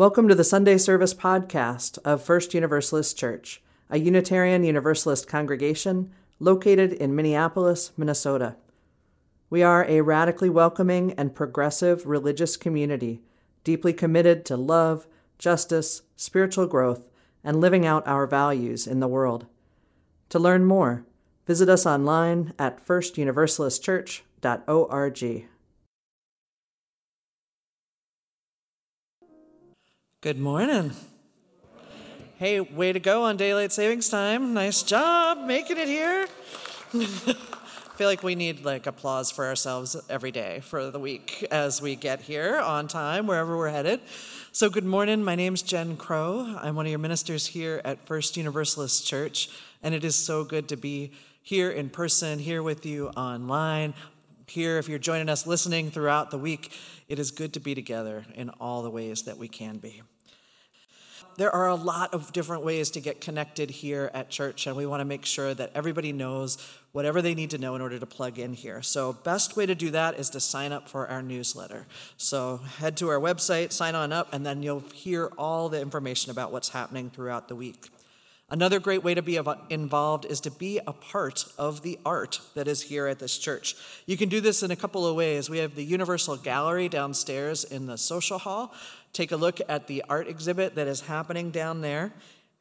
Welcome to the Sunday Service podcast of First Universalist Church, a Unitarian Universalist congregation located in Minneapolis, Minnesota. We are a radically welcoming and progressive religious community, deeply committed to love, justice, spiritual growth, and living out our values in the world. To learn more, visit us online at firstuniversalistchurch.org. Good morning. Hey, way to go on daylight savings time. Nice job making it here. I feel like we need like applause for ourselves every day for the week as we get here on time wherever we're headed. So, good morning. My name's Jen Crow. I'm one of your ministers here at First Universalist Church, and it is so good to be here in person, here with you online, here if you're joining us listening throughout the week. It is good to be together in all the ways that we can be. There are a lot of different ways to get connected here at church, and we want to make sure that everybody knows whatever they need to know in order to plug in here. So, best way to do that is to sign up for our newsletter. So, head to our website, sign on up, and then you'll hear all the information about what's happening throughout the week. Another great way to be involved is to be a part of the art that is here at this church. You can do this in a couple of ways. We have the Universal Gallery downstairs in the social hall. Take a look at the art exhibit that is happening down there.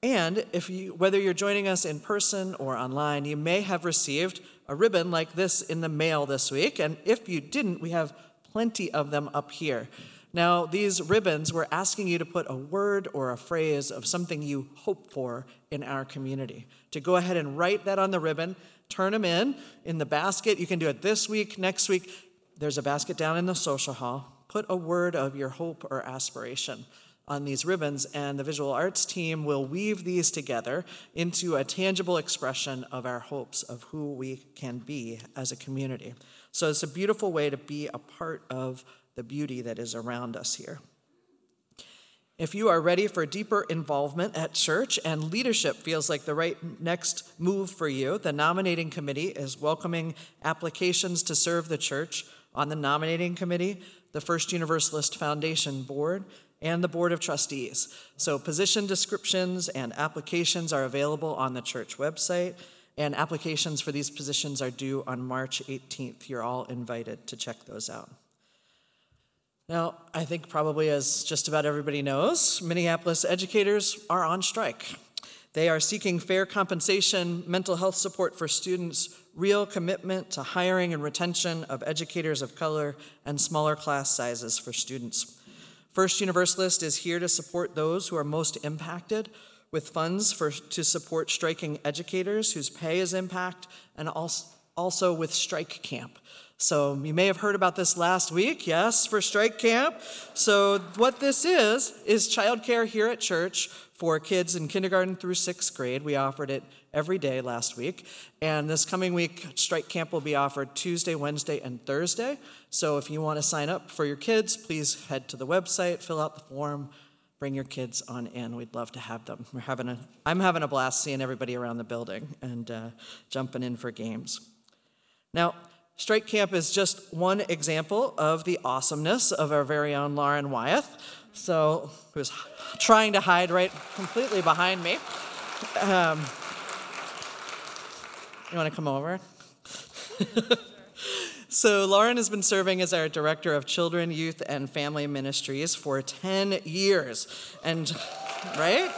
And if you, whether you're joining us in person or online, you may have received a ribbon like this in the mail this week. And if you didn't, we have plenty of them up here. Now, these ribbons, we're asking you to put a word or a phrase of something you hope for in our community. To go ahead and write that on the ribbon, turn them in in the basket. You can do it this week, next week. There's a basket down in the social hall. Put a word of your hope or aspiration on these ribbons, and the visual arts team will weave these together into a tangible expression of our hopes of who we can be as a community. So it's a beautiful way to be a part of the beauty that is around us here. If you are ready for deeper involvement at church and leadership feels like the right next move for you, the nominating committee is welcoming applications to serve the church on the nominating committee, the First Universalist Foundation board, and the board of trustees. So, position descriptions and applications are available on the church website, and applications for these positions are due on March 18th. You're all invited to check those out. Now, I think probably as just about everybody knows, Minneapolis educators are on strike. They are seeking fair compensation, mental health support for students, real commitment to hiring and retention of educators of color, and smaller class sizes for students. First Universalist is here to support those who are most impacted with funds for, to support striking educators whose pay is impacted, and also with Strike Camp so you may have heard about this last week, yes, for Strike Camp. So what this is is childcare here at church for kids in kindergarten through sixth grade. We offered it every day last week, and this coming week, Strike Camp will be offered Tuesday, Wednesday, and Thursday. So if you want to sign up for your kids, please head to the website, fill out the form. Bring your kids on in. We'd love to have them. We're having a, I'm having a blast seeing everybody around the building and uh, jumping in for games. Now, Strike Camp is just one example of the awesomeness of our very own Lauren Wyeth. So, who's trying to hide right completely behind me. Um, you want to come over? so, Lauren has been serving as our Director of Children, Youth, and Family Ministries for 10 years. And, right?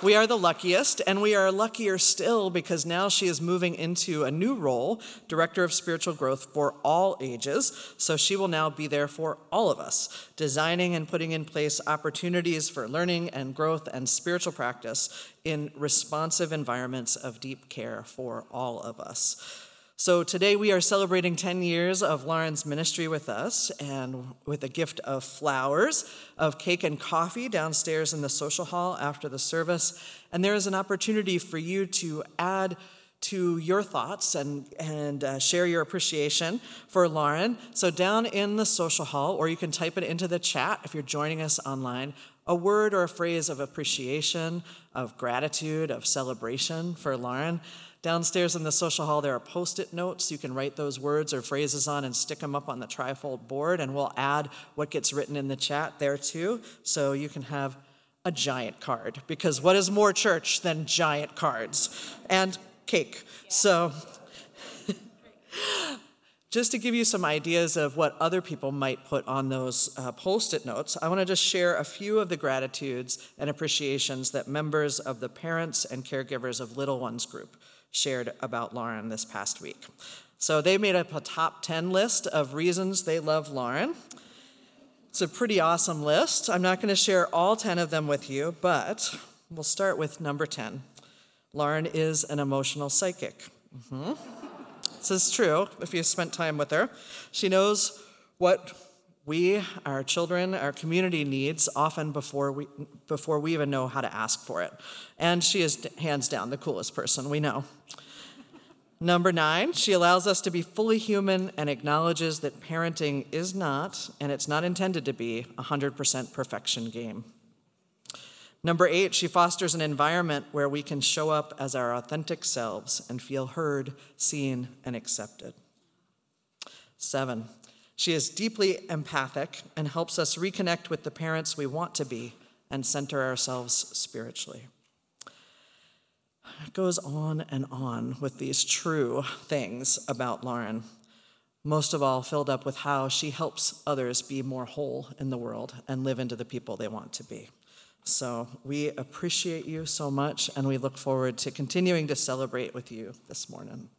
We are the luckiest, and we are luckier still because now she is moving into a new role, Director of Spiritual Growth for all ages. So she will now be there for all of us, designing and putting in place opportunities for learning and growth and spiritual practice in responsive environments of deep care for all of us. So today we are celebrating 10 years of Lauren's ministry with us and with a gift of flowers, of cake and coffee downstairs in the social hall after the service. And there is an opportunity for you to add to your thoughts and, and uh, share your appreciation for Lauren. So, down in the social hall, or you can type it into the chat if you're joining us online, a word or a phrase of appreciation, of gratitude, of celebration for Lauren. Downstairs in the social hall, there are post it notes. You can write those words or phrases on and stick them up on the trifold board, and we'll add what gets written in the chat there too. So you can have a giant card, because what is more church than giant cards and cake? So just to give you some ideas of what other people might put on those uh, post it notes, I want to just share a few of the gratitudes and appreciations that members of the parents and caregivers of Little Ones group shared about Lauren this past week. So they made up a top 10 list of reasons they love Lauren. It's a pretty awesome list. I'm not going to share all 10 of them with you, but we'll start with number 10. Lauren is an emotional psychic. Mm-hmm. This is true if you spent time with her. She knows what we, our children, our community needs often before we, before we even know how to ask for it. And she is hands down the coolest person we know. Number nine, she allows us to be fully human and acknowledges that parenting is not, and it's not intended to be, a 100% perfection game. Number eight, she fosters an environment where we can show up as our authentic selves and feel heard, seen, and accepted. Seven, she is deeply empathic and helps us reconnect with the parents we want to be and center ourselves spiritually. It goes on and on with these true things about Lauren, most of all, filled up with how she helps others be more whole in the world and live into the people they want to be. So we appreciate you so much, and we look forward to continuing to celebrate with you this morning.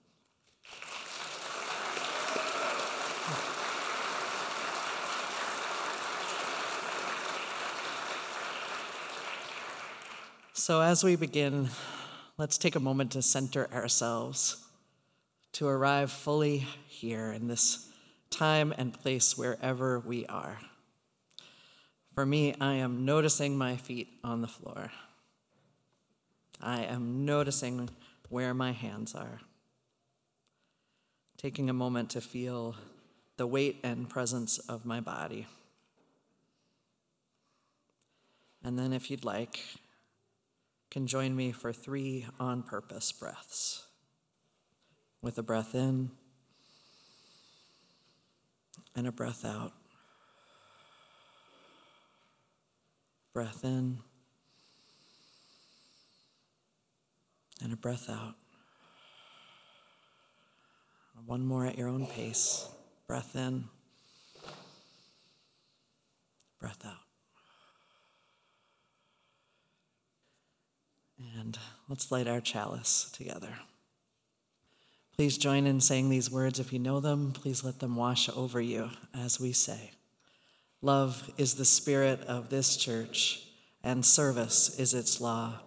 So, as we begin, let's take a moment to center ourselves, to arrive fully here in this time and place wherever we are. For me, I am noticing my feet on the floor. I am noticing where my hands are. Taking a moment to feel the weight and presence of my body. And then, if you'd like, can join me for three on purpose breaths. With a breath in and a breath out. breath in and a breath out. One more at your own pace. Breath in, breath out. And let's light our chalice together. Please join in saying these words if you know them. Please let them wash over you as we say. Love is the spirit of this church, and service is its law.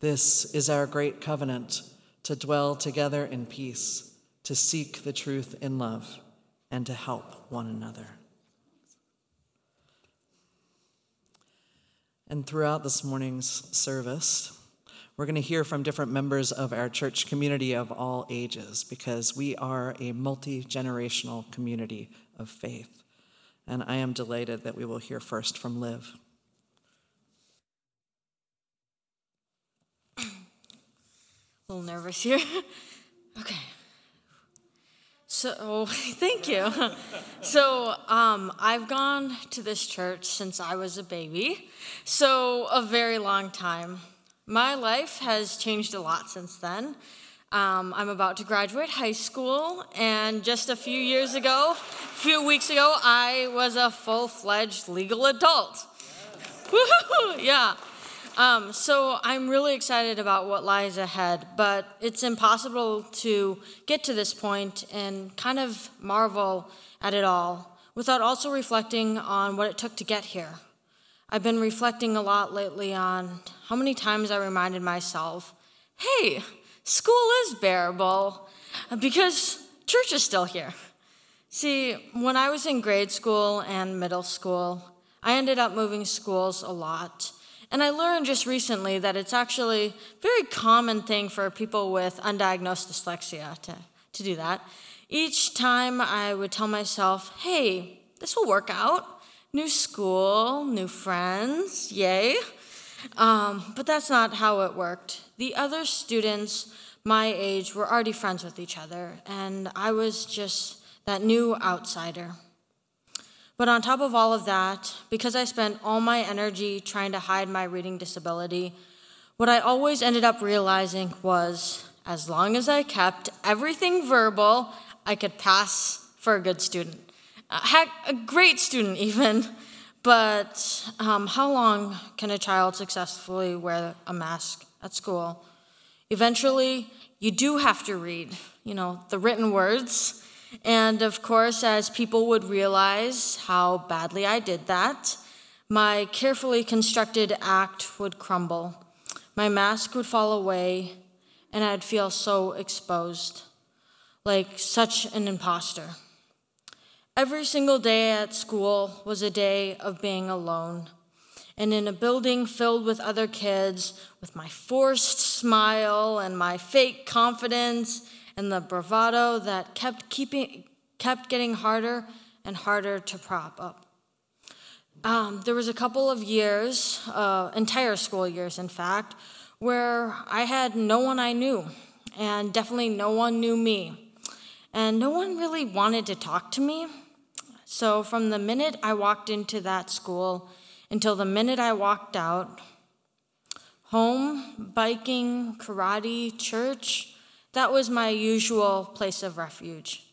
This is our great covenant to dwell together in peace, to seek the truth in love, and to help one another. And throughout this morning's service, we're going to hear from different members of our church community of all ages because we are a multi generational community of faith and I am delighted that we will hear first from Liv. A little nervous here. okay. So, thank you. So, um, I've gone to this church since I was a baby, so a very long time. My life has changed a lot since then. Um, I'm about to graduate high school, and just a few years ago, a few weeks ago, I was a full fledged legal adult. Yes. yeah. Um, so I'm really excited about what lies ahead, but it's impossible to get to this point and kind of marvel at it all without also reflecting on what it took to get here. I've been reflecting a lot lately on how many times I reminded myself, hey, school is bearable because church is still here. See, when I was in grade school and middle school, I ended up moving schools a lot. And I learned just recently that it's actually a very common thing for people with undiagnosed dyslexia to, to do that. Each time I would tell myself, hey, this will work out. New school, new friends, yay. Um, but that's not how it worked. The other students my age were already friends with each other, and I was just that new outsider. But on top of all of that, because I spent all my energy trying to hide my reading disability, what I always ended up realizing was as long as I kept everything verbal, I could pass for a good student. A great student, even. But um, how long can a child successfully wear a mask at school? Eventually, you do have to read, you know, the written words. And of course, as people would realize how badly I did that, my carefully constructed act would crumble. My mask would fall away, and I'd feel so exposed, like such an imposter. Every single day at school was a day of being alone and in a building filled with other kids, with my forced smile and my fake confidence and the bravado that kept keeping kept getting harder and harder to prop up. Um, there was a couple of years, uh, entire school years, in fact, where I had no one I knew, and definitely no one knew me, and no one really wanted to talk to me. So from the minute I walked into that school until the minute I walked out. Home, biking, karate, church, that was my usual place of refuge.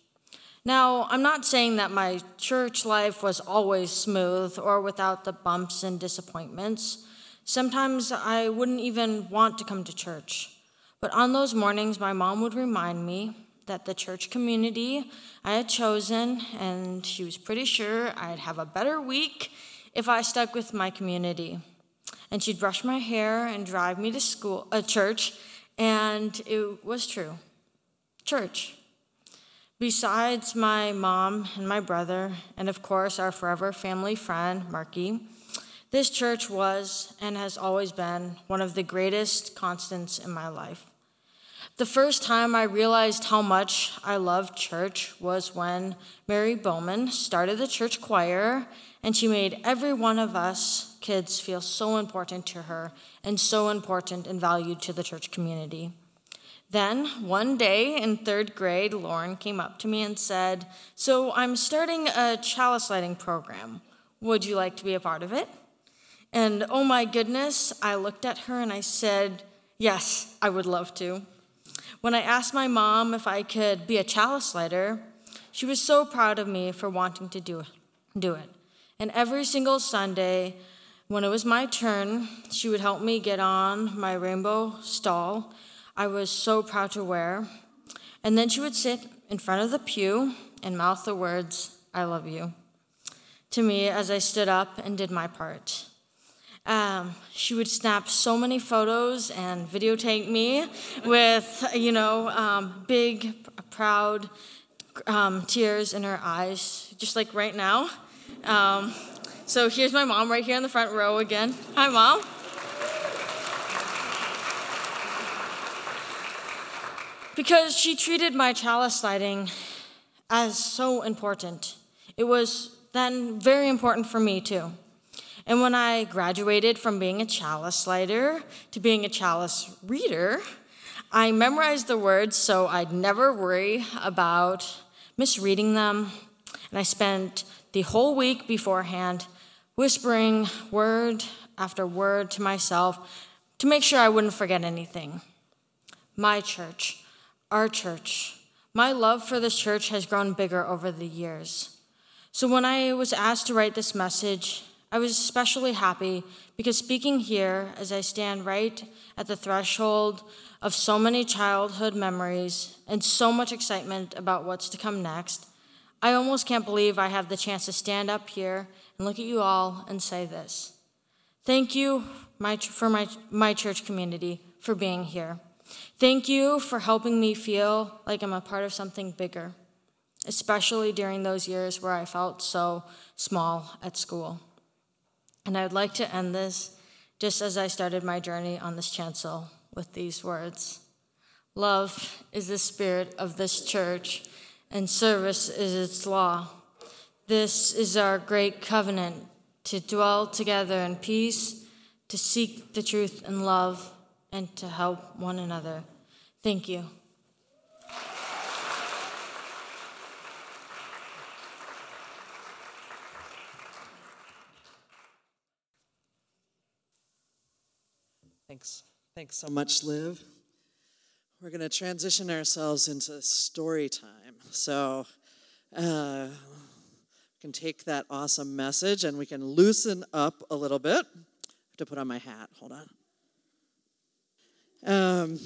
Now, I'm not saying that my church life was always smooth or without the bumps and disappointments. Sometimes I wouldn't even want to come to church. But on those mornings, my mom would remind me that the church community I had chosen, and she was pretty sure I'd have a better week if I stuck with my community. And she'd brush my hair and drive me to school, a uh, church, and it was true. Church. Besides my mom and my brother, and of course our forever family friend, Marky, this church was and has always been one of the greatest constants in my life. The first time I realized how much I loved church was when Mary Bowman started the church choir and she made every one of us kids feel so important to her and so important and valued to the church community. Then, one day in third grade, Lauren came up to me and said, So I'm starting a chalice lighting program. Would you like to be a part of it? And oh my goodness, I looked at her and I said, Yes, I would love to. When I asked my mom if I could be a chalice lighter, she was so proud of me for wanting to do, do it. And every single Sunday, when it was my turn, she would help me get on my rainbow stall I was so proud to wear. And then she would sit in front of the pew and mouth the words, I love you, to me as I stood up and did my part. Um, she would snap so many photos and videotape me with, you know, um, big, proud um, tears in her eyes, just like right now. Um, so here's my mom right here in the front row again. Hi, mom. Because she treated my chalice lighting as so important. It was then very important for me too. And when I graduated from being a chalice lighter to being a chalice reader, I memorized the words so I'd never worry about misreading them. And I spent the whole week beforehand, whispering word after word to myself to make sure I wouldn't forget anything. My church, our church, my love for this church has grown bigger over the years. So when I was asked to write this message, I was especially happy because speaking here as I stand right at the threshold of so many childhood memories and so much excitement about what's to come next, I almost can't believe I have the chance to stand up here and look at you all and say this. Thank you my, for my, my church community for being here. Thank you for helping me feel like I'm a part of something bigger, especially during those years where I felt so small at school. And I'd like to end this just as I started my journey on this chancel with these words Love is the spirit of this church and service is its law. This is our great covenant to dwell together in peace, to seek the truth in love, and to help one another. Thank you. Thanks. Thanks so much, Liv. We're going to transition ourselves into story time. So, uh, we can take that awesome message and we can loosen up a little bit. I have to put on my hat. Hold on. Um,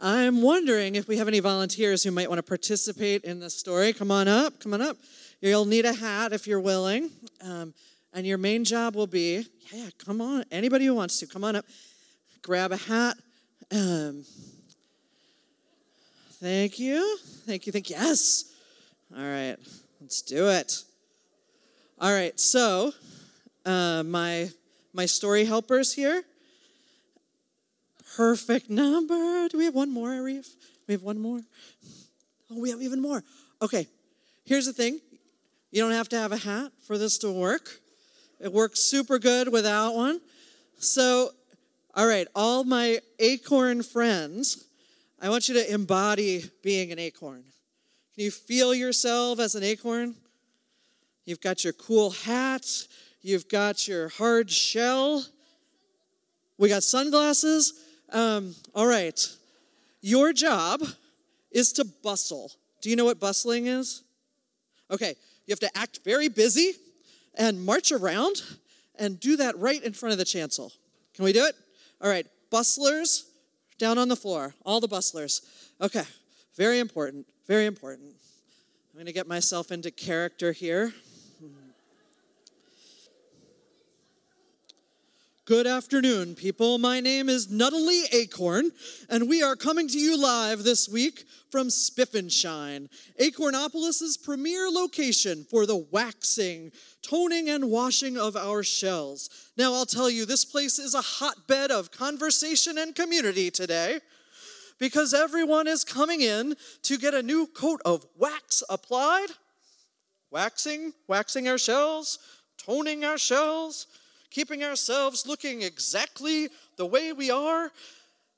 I'm wondering if we have any volunteers who might want to participate in this story. Come on up, come on up. You'll need a hat if you're willing. Um, and your main job will be yeah, come on. Anybody who wants to, come on up, grab a hat. Um, thank you. Thank you. Thank you. Yes. All right. Let's do it. All right. So, uh, my my story helpers here perfect number. Do we have one more, Arif? We have one more. Oh, we have even more. Okay, here's the thing you don't have to have a hat for this to work, it works super good without one. So, all right, all my acorn friends, I want you to embody being an acorn. Can you feel yourself as an acorn? You've got your cool hat, you've got your hard shell, we got sunglasses. Um, all right. Your job is to bustle. Do you know what bustling is? Okay, you have to act very busy and march around and do that right in front of the chancel. Can we do it? All right, bustlers down on the floor, all the bustlers. Okay, very important, very important. I'm going to get myself into character here. Good afternoon, people. My name is Nuttily Acorn, and we are coming to you live this week from Spiffenshine, Acornopolis's premier location for the waxing, toning, and washing of our shells. Now, I'll tell you, this place is a hotbed of conversation and community today because everyone is coming in to get a new coat of wax applied, waxing, waxing our shells, toning our shells keeping ourselves looking exactly the way we are.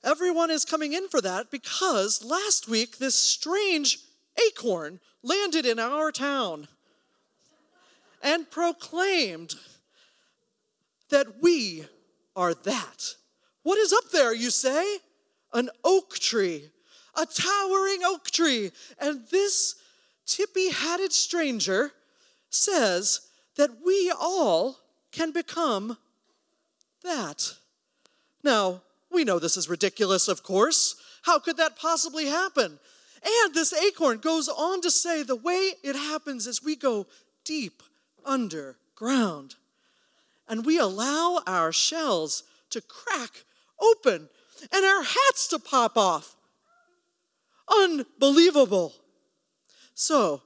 Everyone is coming in for that because last week this strange acorn landed in our town and proclaimed that we are that. What is up there, you say? An oak tree, a towering oak tree. And this tippy hatted stranger says that we all can become that. Now, we know this is ridiculous, of course. How could that possibly happen? And this acorn goes on to say the way it happens is we go deep underground and we allow our shells to crack open and our hats to pop off. Unbelievable. So,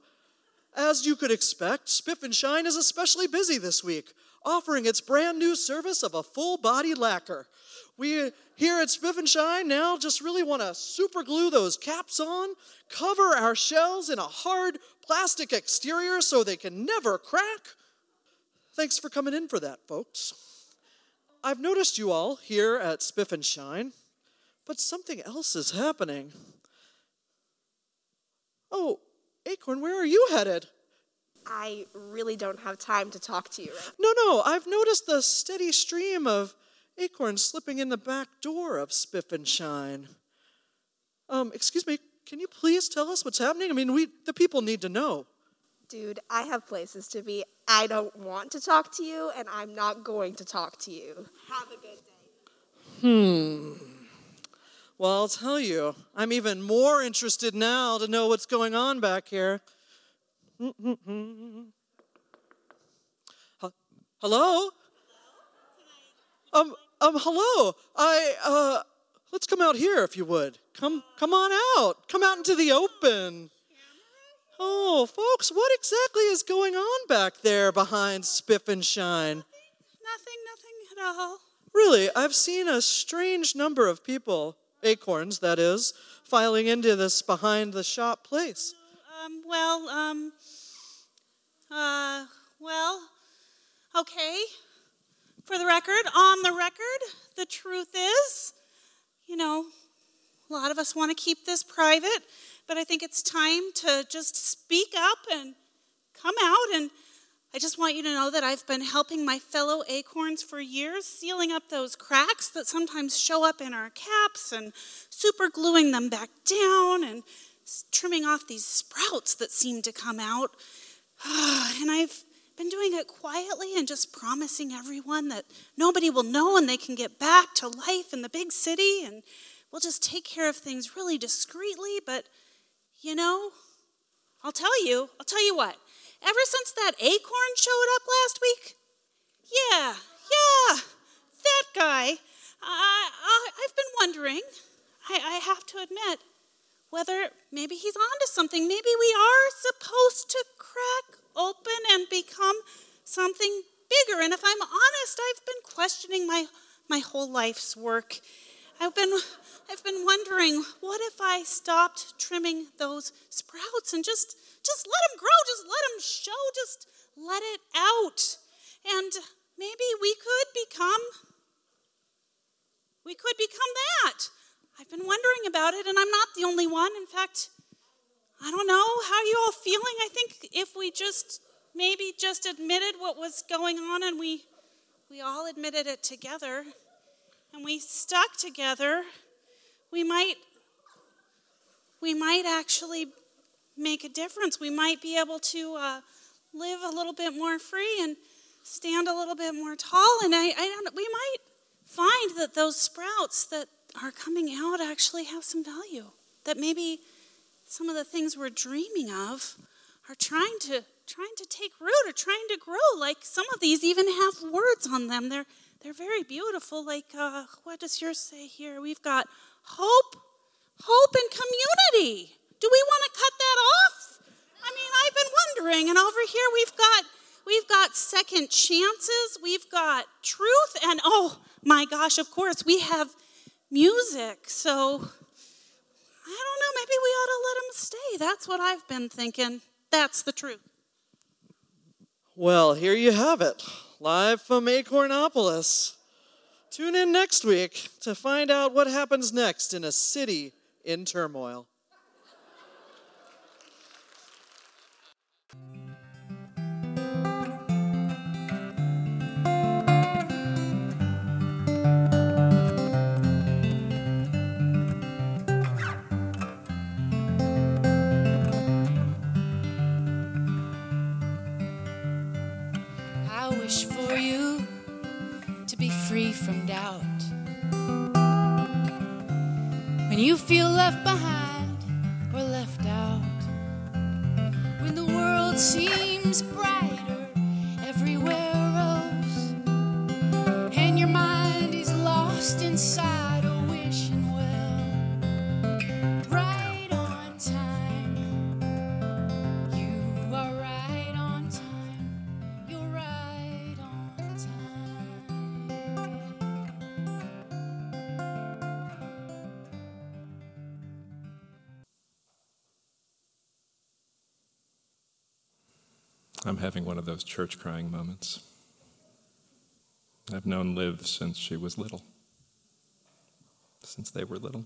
as you could expect, Spiff and Shine is especially busy this week offering its brand new service of a full body lacquer. We here at Spiff and Shine now just really want to super glue those caps on, cover our shells in a hard plastic exterior so they can never crack. Thanks for coming in for that, folks. I've noticed you all here at Spiff and Shine, but something else is happening. Oh, Acorn, where are you headed? I really don't have time to talk to you right No, no, I've noticed the steady stream of acorns slipping in the back door of Spiff and Shine. Um, excuse me, can you please tell us what's happening? I mean, we the people need to know. Dude, I have places to be. I don't want to talk to you, and I'm not going to talk to you. Have a good day. Hmm. Well, I'll tell you, I'm even more interested now to know what's going on back here. Hello? Um, um, hello. I, uh, let's come out here if you would. Come, come on out. Come out into the open. Oh, folks, what exactly is going on back there behind Spiff and Shine? Nothing, nothing at all. Really, I've seen a strange number of people, acorns that is, filing into this behind the shop place. Um, well, um, uh, well, okay. For the record, on the record, the truth is, you know, a lot of us want to keep this private, but I think it's time to just speak up and come out. And I just want you to know that I've been helping my fellow acorns for years, sealing up those cracks that sometimes show up in our caps and super gluing them back down and trimming off these sprouts that seem to come out. And I've been doing it quietly and just promising everyone that nobody will know and they can get back to life in the big city and we'll just take care of things really discreetly. But, you know, I'll tell you, I'll tell you what, ever since that acorn showed up last week, yeah, yeah, that guy, I, I, have been wondering, I, I have to admit, whether maybe he's onto something. Maybe we are supposed to crack open and become something bigger. And if I'm honest, I've been questioning my, my whole life's work. I've been, I've been wondering, what if I stopped trimming those sprouts and just, just let them grow, just let them show, just let it out. And maybe we could become, we could become that. I've been wondering about it, and I'm not the only one. In fact, I don't know how you all feeling. I think if we just maybe just admitted what was going on and we we all admitted it together and we stuck together, we might we might actually make a difference. We might be able to uh, live a little bit more free and stand a little bit more tall. And I, I don't. We might find that those sprouts that are coming out actually have some value. That maybe some of the things we're dreaming of are trying to trying to take root or trying to grow. Like some of these even have words on them. They're they're very beautiful. Like uh, what does yours say here? We've got hope, hope and community. Do we want to cut that off? I mean, I've been wondering. And over here we've got we've got second chances. We've got truth, and oh my gosh, of course we have music. So I don't know, maybe we ought to let him stay. That's what I've been thinking. That's the truth. Well, here you have it, live from Acornopolis. Tune in next week to find out what happens next in a city in turmoil. From doubt. When you feel left behind or left out, when the world seems those church crying moments. I've known Liv since she was little, since they were little.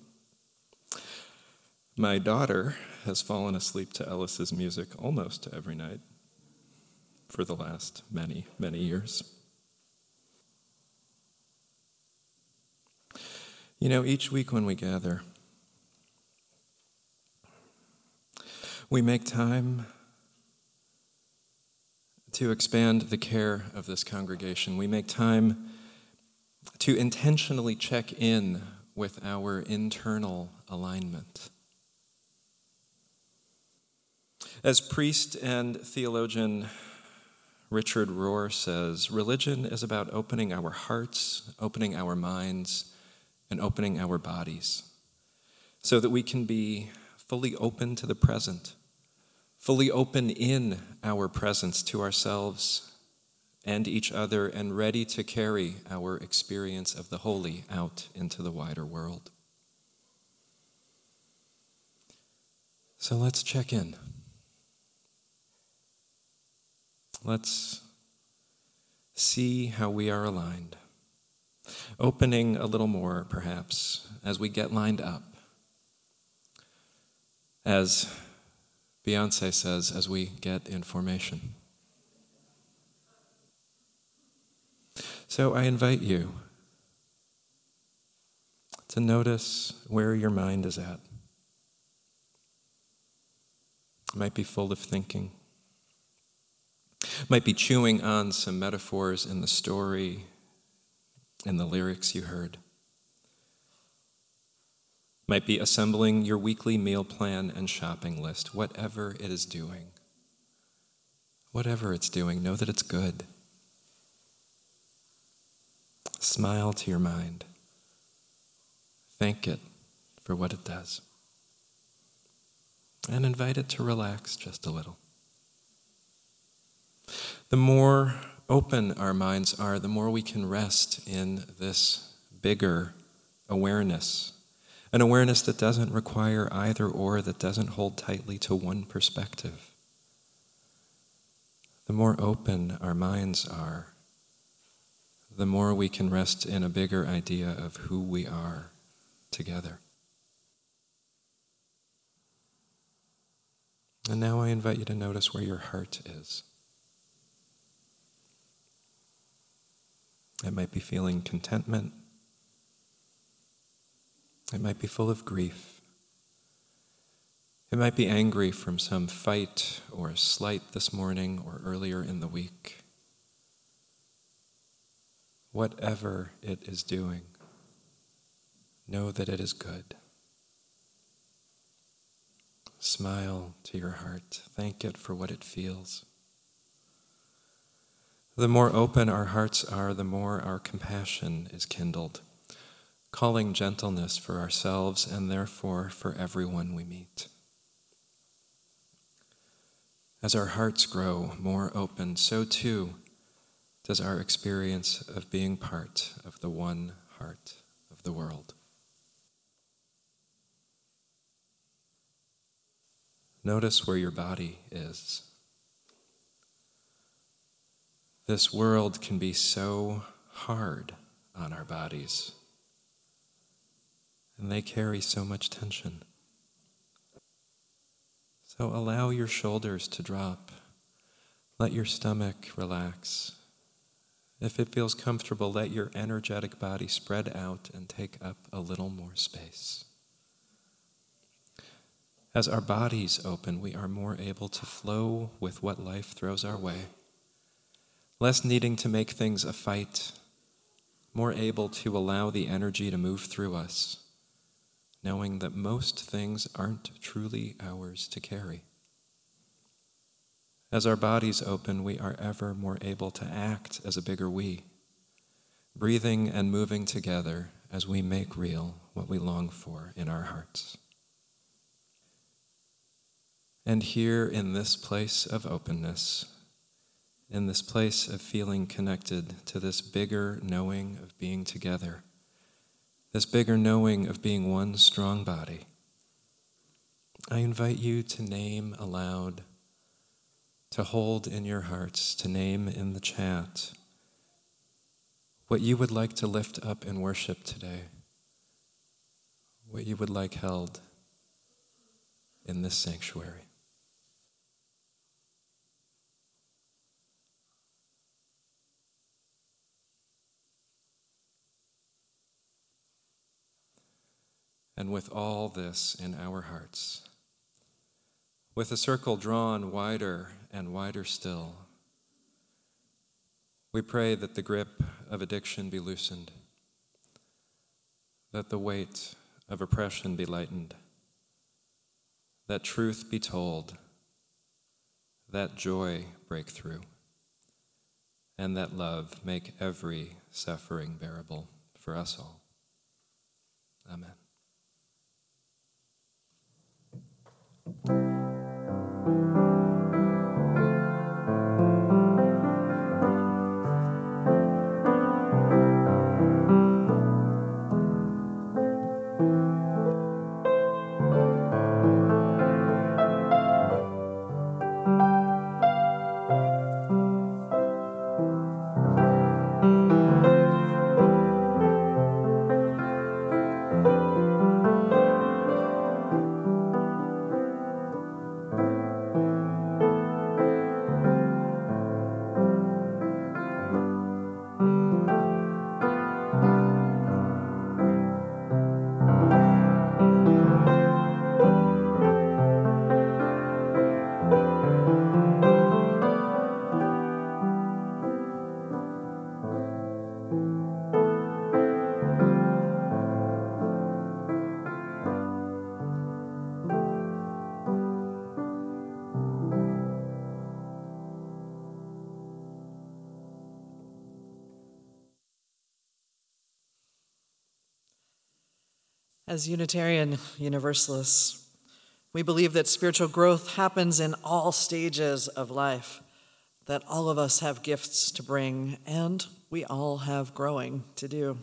My daughter has fallen asleep to Ellis's music almost every night for the last many, many years. You know, each week when we gather, we make time to expand the care of this congregation. We make time to intentionally check in with our internal alignment. As priest and theologian Richard Rohr says, religion is about opening our hearts, opening our minds, and opening our bodies so that we can be fully open to the present fully open in our presence to ourselves and each other, and ready to carry our experience of the holy out into the wider world. So let's check in. Let's see how we are aligned. Opening a little more, perhaps, as we get lined up as Beyonce says, as we get in formation. So I invite you to notice where your mind is at. It might be full of thinking, might be chewing on some metaphors in the story and the lyrics you heard. Might be assembling your weekly meal plan and shopping list, whatever it is doing. Whatever it's doing, know that it's good. Smile to your mind. Thank it for what it does. And invite it to relax just a little. The more open our minds are, the more we can rest in this bigger awareness an awareness that doesn't require either or, that doesn't hold tightly to one perspective. The more open our minds are, the more we can rest in a bigger idea of who we are together. And now I invite you to notice where your heart is. It might be feeling contentment it might be full of grief. It might be angry from some fight or slight this morning or earlier in the week. Whatever it is doing, know that it is good. Smile to your heart. Thank it for what it feels. The more open our hearts are, the more our compassion is kindled calling gentleness for ourselves and therefore for everyone we meet. As our hearts grow more open, so too does our experience of being part of the one heart of the world. Notice where your body is. This world can be so hard on our bodies and they carry so much tension. So allow your shoulders to drop. Let your stomach relax. If it feels comfortable, let your energetic body spread out and take up a little more space. As our bodies open, we are more able to flow with what life throws our way, less needing to make things a fight, more able to allow the energy to move through us knowing that most things aren't truly ours to carry. As our bodies open, we are ever more able to act as a bigger we, breathing and moving together as we make real what we long for in our hearts. And here in this place of openness, in this place of feeling connected to this bigger knowing of being together, this bigger knowing of being one strong body, I invite you to name aloud, to hold in your hearts, to name in the chat what you would like to lift up in worship today, what you would like held in this sanctuary. And with all this in our hearts, with a circle drawn wider and wider still, we pray that the grip of addiction be loosened, that the weight of oppression be lightened, that truth be told, that joy break through, and that love make every suffering bearable for us all. Amen. Música As Unitarian Universalists, we believe that spiritual growth happens in all stages of life, that all of us have gifts to bring, and we all have growing to do.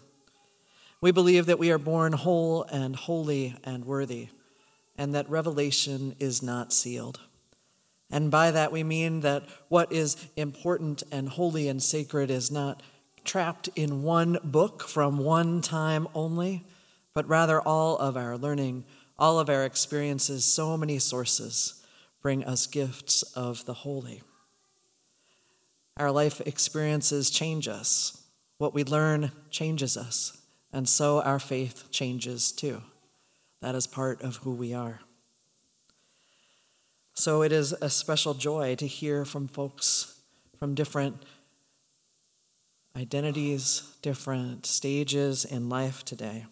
We believe that we are born whole and holy and worthy, and that revelation is not sealed. And by that we mean that what is important and holy and sacred is not trapped in one book from one time only, but rather all of our learning, all of our experiences, so many sources bring us gifts of the holy. Our life experiences change us. What we learn changes us, and so our faith changes too. That is part of who we are. So it is a special joy to hear from folks from different identities, different stages in life today,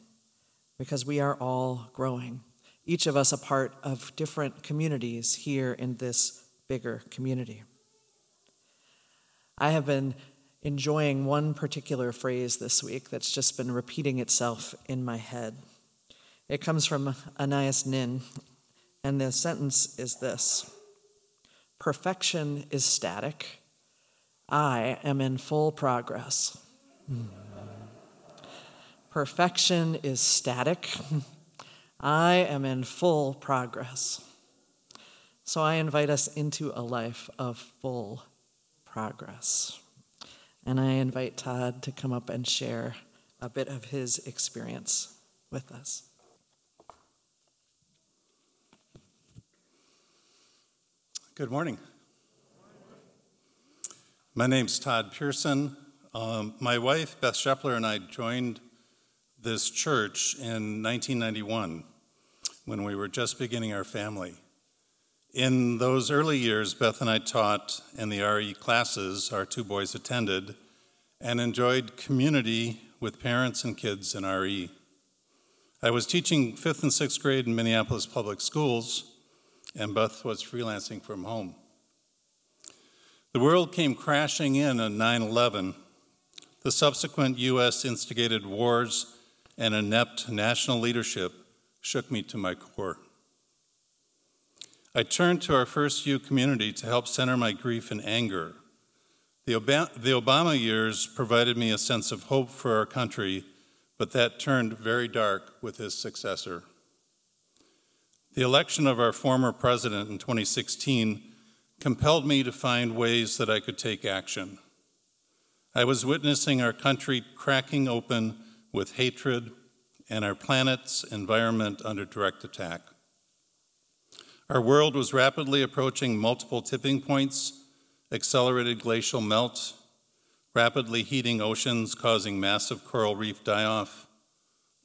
because we are all growing. Each of us a part of different communities here in this bigger community. I have been enjoying one particular phrase this week that's just been repeating itself in my head. It comes from Anais Nin, and the sentence is this Perfection is static. I am in full progress. Hmm. Perfection is static. I am in full progress. So I invite us into a life of full progress. And I invite Todd to come up and share a bit of his experience with us. Good morning. My name's Todd Pearson. Um, my wife, Beth Shepler, and I joined this church in 1991 when we were just beginning our family. In those early years, Beth and I taught in the RE classes our two boys attended and enjoyed community with parents and kids in RE. I was teaching fifth and sixth grade in Minneapolis public schools, and Beth was freelancing from home. The world came crashing in on 9 11. The subsequent U.S. instigated wars and inept national leadership shook me to my core. I turned to our First U community to help center my grief and anger. The the Obama years provided me a sense of hope for our country, but that turned very dark with his successor. The election of our former president in 2016 compelled me to find ways that I could take action. I was witnessing our country cracking open with hatred and our planet's environment under direct attack. Our world was rapidly approaching multiple tipping points, accelerated glacial melt, rapidly heating oceans causing massive coral reef die off,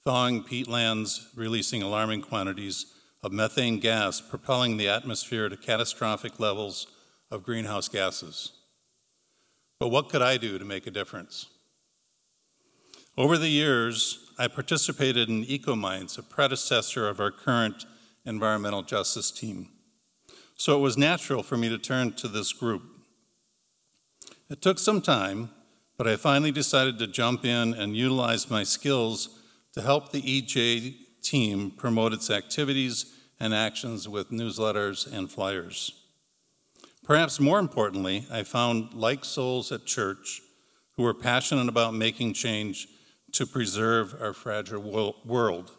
thawing peatlands releasing alarming quantities of methane gas, propelling the atmosphere to catastrophic levels of greenhouse gases. But what could I do to make a difference? Over the years, I participated in EcoMinds, a predecessor of our current environmental justice team. So it was natural for me to turn to this group. It took some time, but I finally decided to jump in and utilize my skills to help the EJ team promote its activities and actions with newsletters and flyers. Perhaps more importantly, I found like souls at church who were passionate about making change to preserve our fragile world.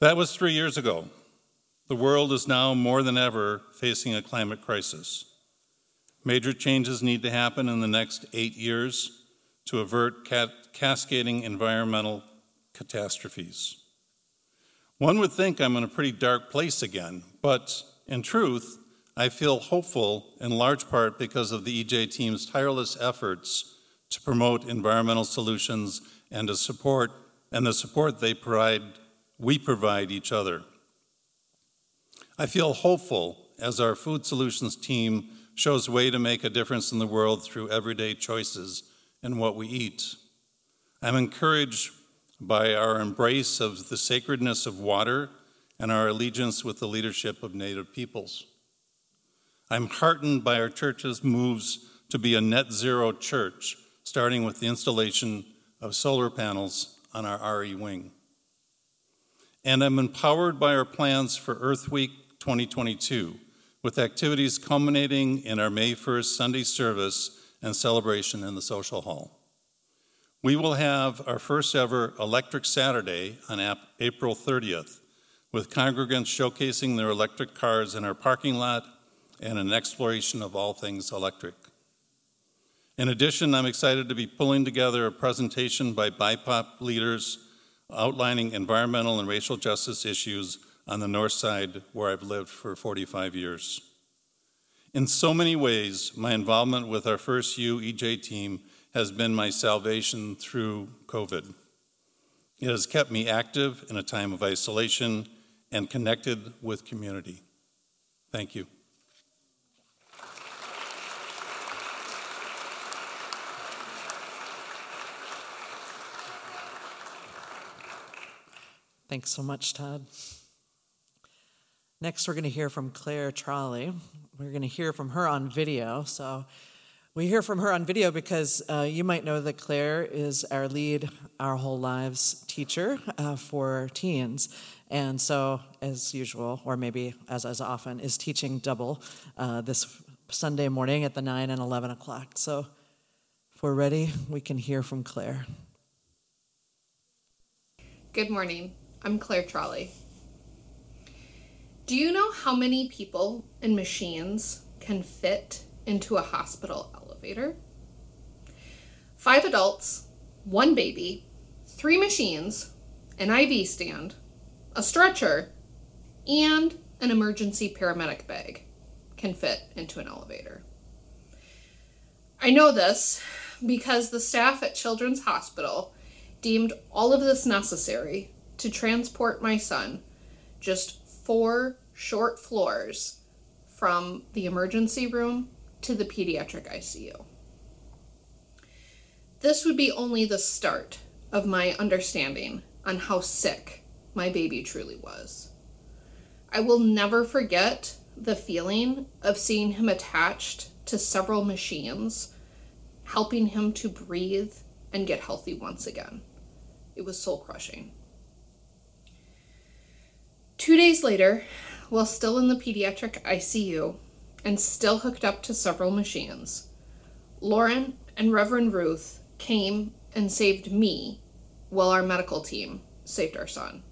That was three years ago. The world is now more than ever facing a climate crisis. Major changes need to happen in the next eight years to avert cascading environmental catastrophes. One would think I'm in a pretty dark place again, but in truth, I feel hopeful in large part because of the EJ team's tireless efforts to promote environmental solutions and to support and the support they provide we provide each other. I feel hopeful as our food solutions team shows way to make a difference in the world through everyday choices in what we eat. I'm encouraged by our embrace of the sacredness of water and our allegiance with the leadership of Native peoples. I'm heartened by our church's moves to be a net zero church, starting with the installation of solar panels on our RE wing. And I'm empowered by our plans for Earth Week 2022, with activities culminating in our May 1st Sunday service and celebration in the social hall. We will have our first ever Electric Saturday on April 30th, with congregants showcasing their electric cars in our parking lot and an exploration of all things electric. In addition, I'm excited to be pulling together a presentation by BIPOC leaders outlining environmental and racial justice issues on the north side where I've lived for 45 years. In so many ways, my involvement with our First UEJ team has been my salvation through COVID. It has kept me active in a time of isolation and connected with community. Thank you. Thanks so much, Todd. Next, we're going to hear from Claire Trolley. We're going to hear from her on video. So, we hear from her on video because uh, you might know that Claire is our lead Our Whole Lives teacher uh, for teens. And so, as usual, or maybe as, as often, is teaching double uh, this Sunday morning at the 9 and 11 o'clock. So, if we're ready, we can hear from Claire. Good morning. I'm Claire Trolley. Do you know how many people and machines can fit into a hospital elevator? Five adults, one baby, three machines, an IV stand, a stretcher, and an emergency paramedic bag can fit into an elevator. I know this because the staff at Children's Hospital deemed all of this necessary to transport my son just four short floors from the emergency room to the pediatric ICU. This would be only the start of my understanding on how sick my baby truly was. I will never forget the feeling of seeing him attached to several machines, helping him to breathe and get healthy once again. It was soul crushing. Two days later, while still in the pediatric ICU and still hooked up to several machines, Lauren and Reverend Ruth came and saved me while our medical team saved our son.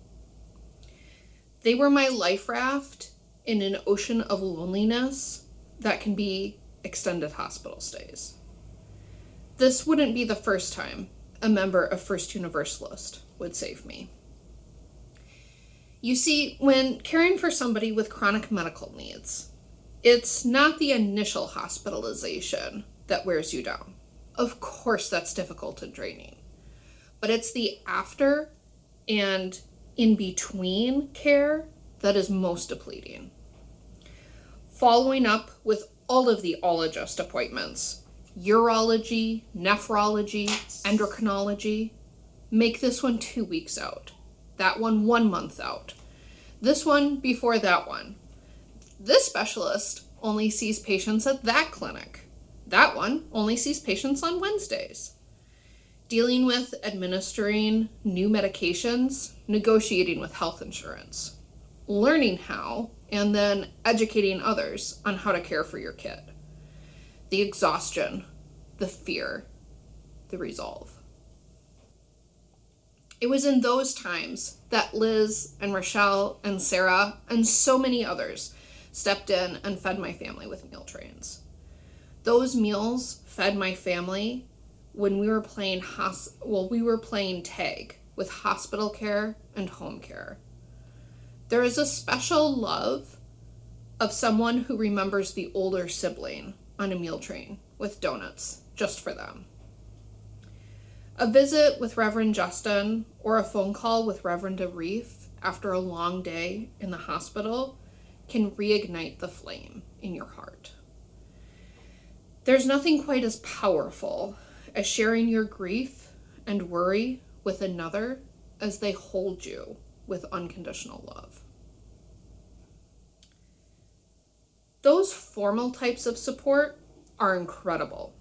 They were my life raft in an ocean of loneliness that can be extended hospital stays. This wouldn't be the first time a member of First Universalist would save me. You see, when caring for somebody with chronic medical needs, it's not the initial hospitalization that wears you down. Of course, that's difficult and draining. But it's the after and in between care that is most depleting. Following up with all of the Ologist appointments urology, nephrology, endocrinology make this one two weeks out that one one month out, this one before that one. This specialist only sees patients at that clinic. That one only sees patients on Wednesdays. Dealing with administering new medications, negotiating with health insurance, learning how, and then educating others on how to care for your kid. The exhaustion, the fear, the resolve. It was in those times that Liz and Rochelle and Sarah and so many others stepped in and fed my family with meal trains. Those meals fed my family when we were playing hos- well we were playing tag with hospital care and home care. There is a special love of someone who remembers the older sibling on a meal train with donuts just for them. A visit with Reverend Justin or a phone call with Reverend Arif after a long day in the hospital can reignite the flame in your heart. There's nothing quite as powerful as sharing your grief and worry with another as they hold you with unconditional love. Those formal types of support are incredible,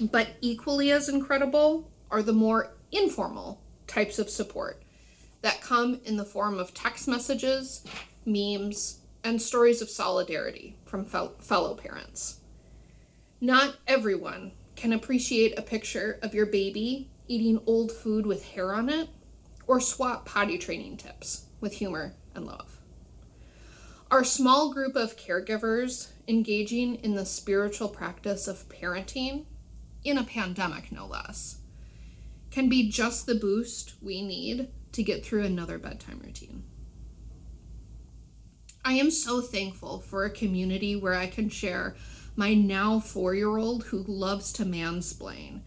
but equally as incredible are the more informal types of support that come in the form of text messages, memes, and stories of solidarity from fel- fellow parents. Not everyone can appreciate a picture of your baby eating old food with hair on it or swap potty training tips with humor and love. Our small group of caregivers engaging in the spiritual practice of parenting, in a pandemic no less, can be just the boost we need to get through another bedtime routine. I am so thankful for a community where I can share my now four year old who loves to mansplain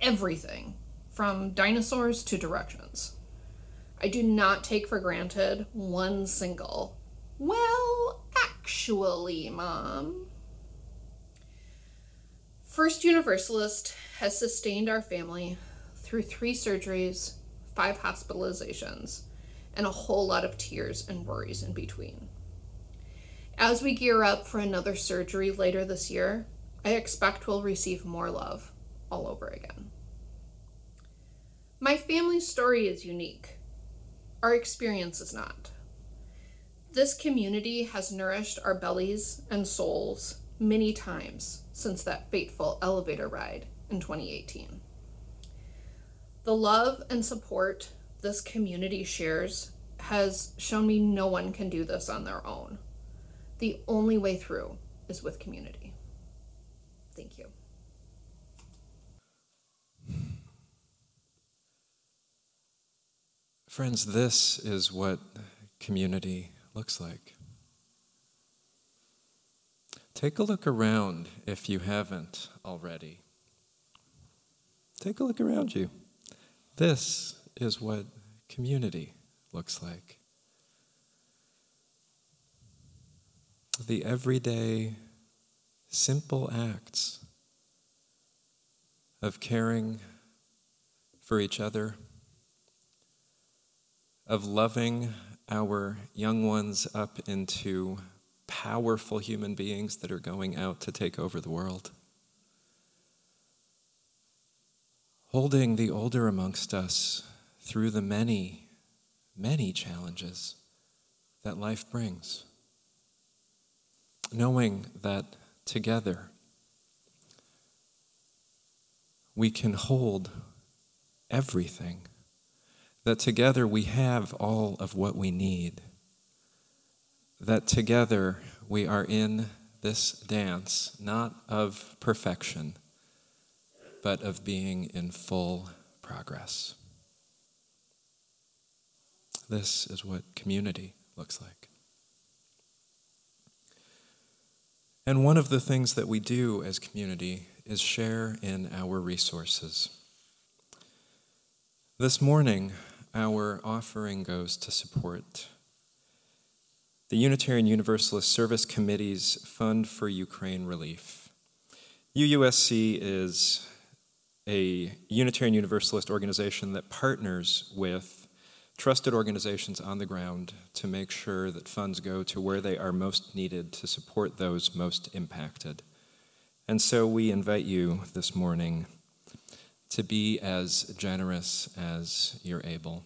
everything from dinosaurs to directions. I do not take for granted one single, well, actually, Mom. First Universalist has sustained our family through three surgeries, five hospitalizations, and a whole lot of tears and worries in between. As we gear up for another surgery later this year, I expect we'll receive more love all over again. My family's story is unique. Our experience is not. This community has nourished our bellies and souls many times since that fateful elevator ride in 2018. The love and support this community shares has shown me no one can do this on their own. The only way through is with community. Thank you. Friends, this is what community looks like. Take a look around if you haven't already. Take a look around you. This is what community looks like. The everyday, simple acts of caring for each other, of loving our young ones up into powerful human beings that are going out to take over the world. Holding the older amongst us through the many, many challenges that life brings. Knowing that together we can hold everything, that together we have all of what we need that together we are in this dance, not of perfection, but of being in full progress. This is what community looks like. And one of the things that we do as community is share in our resources. This morning, our offering goes to support the Unitarian Universalist Service Committee's Fund for Ukraine Relief. UUSC is a Unitarian Universalist organization that partners with trusted organizations on the ground to make sure that funds go to where they are most needed to support those most impacted. And so we invite you this morning to be as generous as you're able.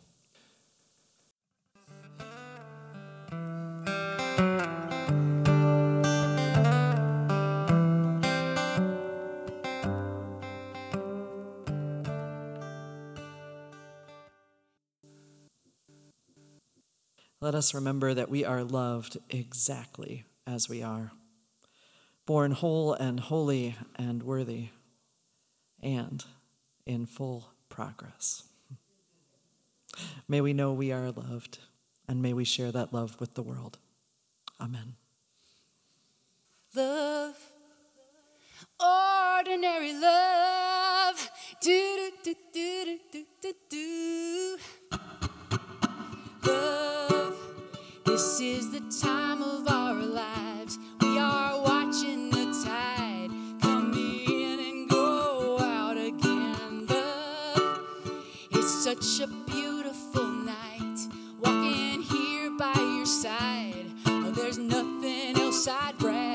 Let us remember that we are loved exactly as we are, born whole and holy and worthy, and in full progress. May we know we are loved, and may we share that love with the world. Amen. Love, ordinary love. Do do do do do do do. Love, this is the time of our lives. We are watching the tide come in and go out again. Love, it's such a beautiful night. Walking here by your side. Oh, there's nothing else I'd rather.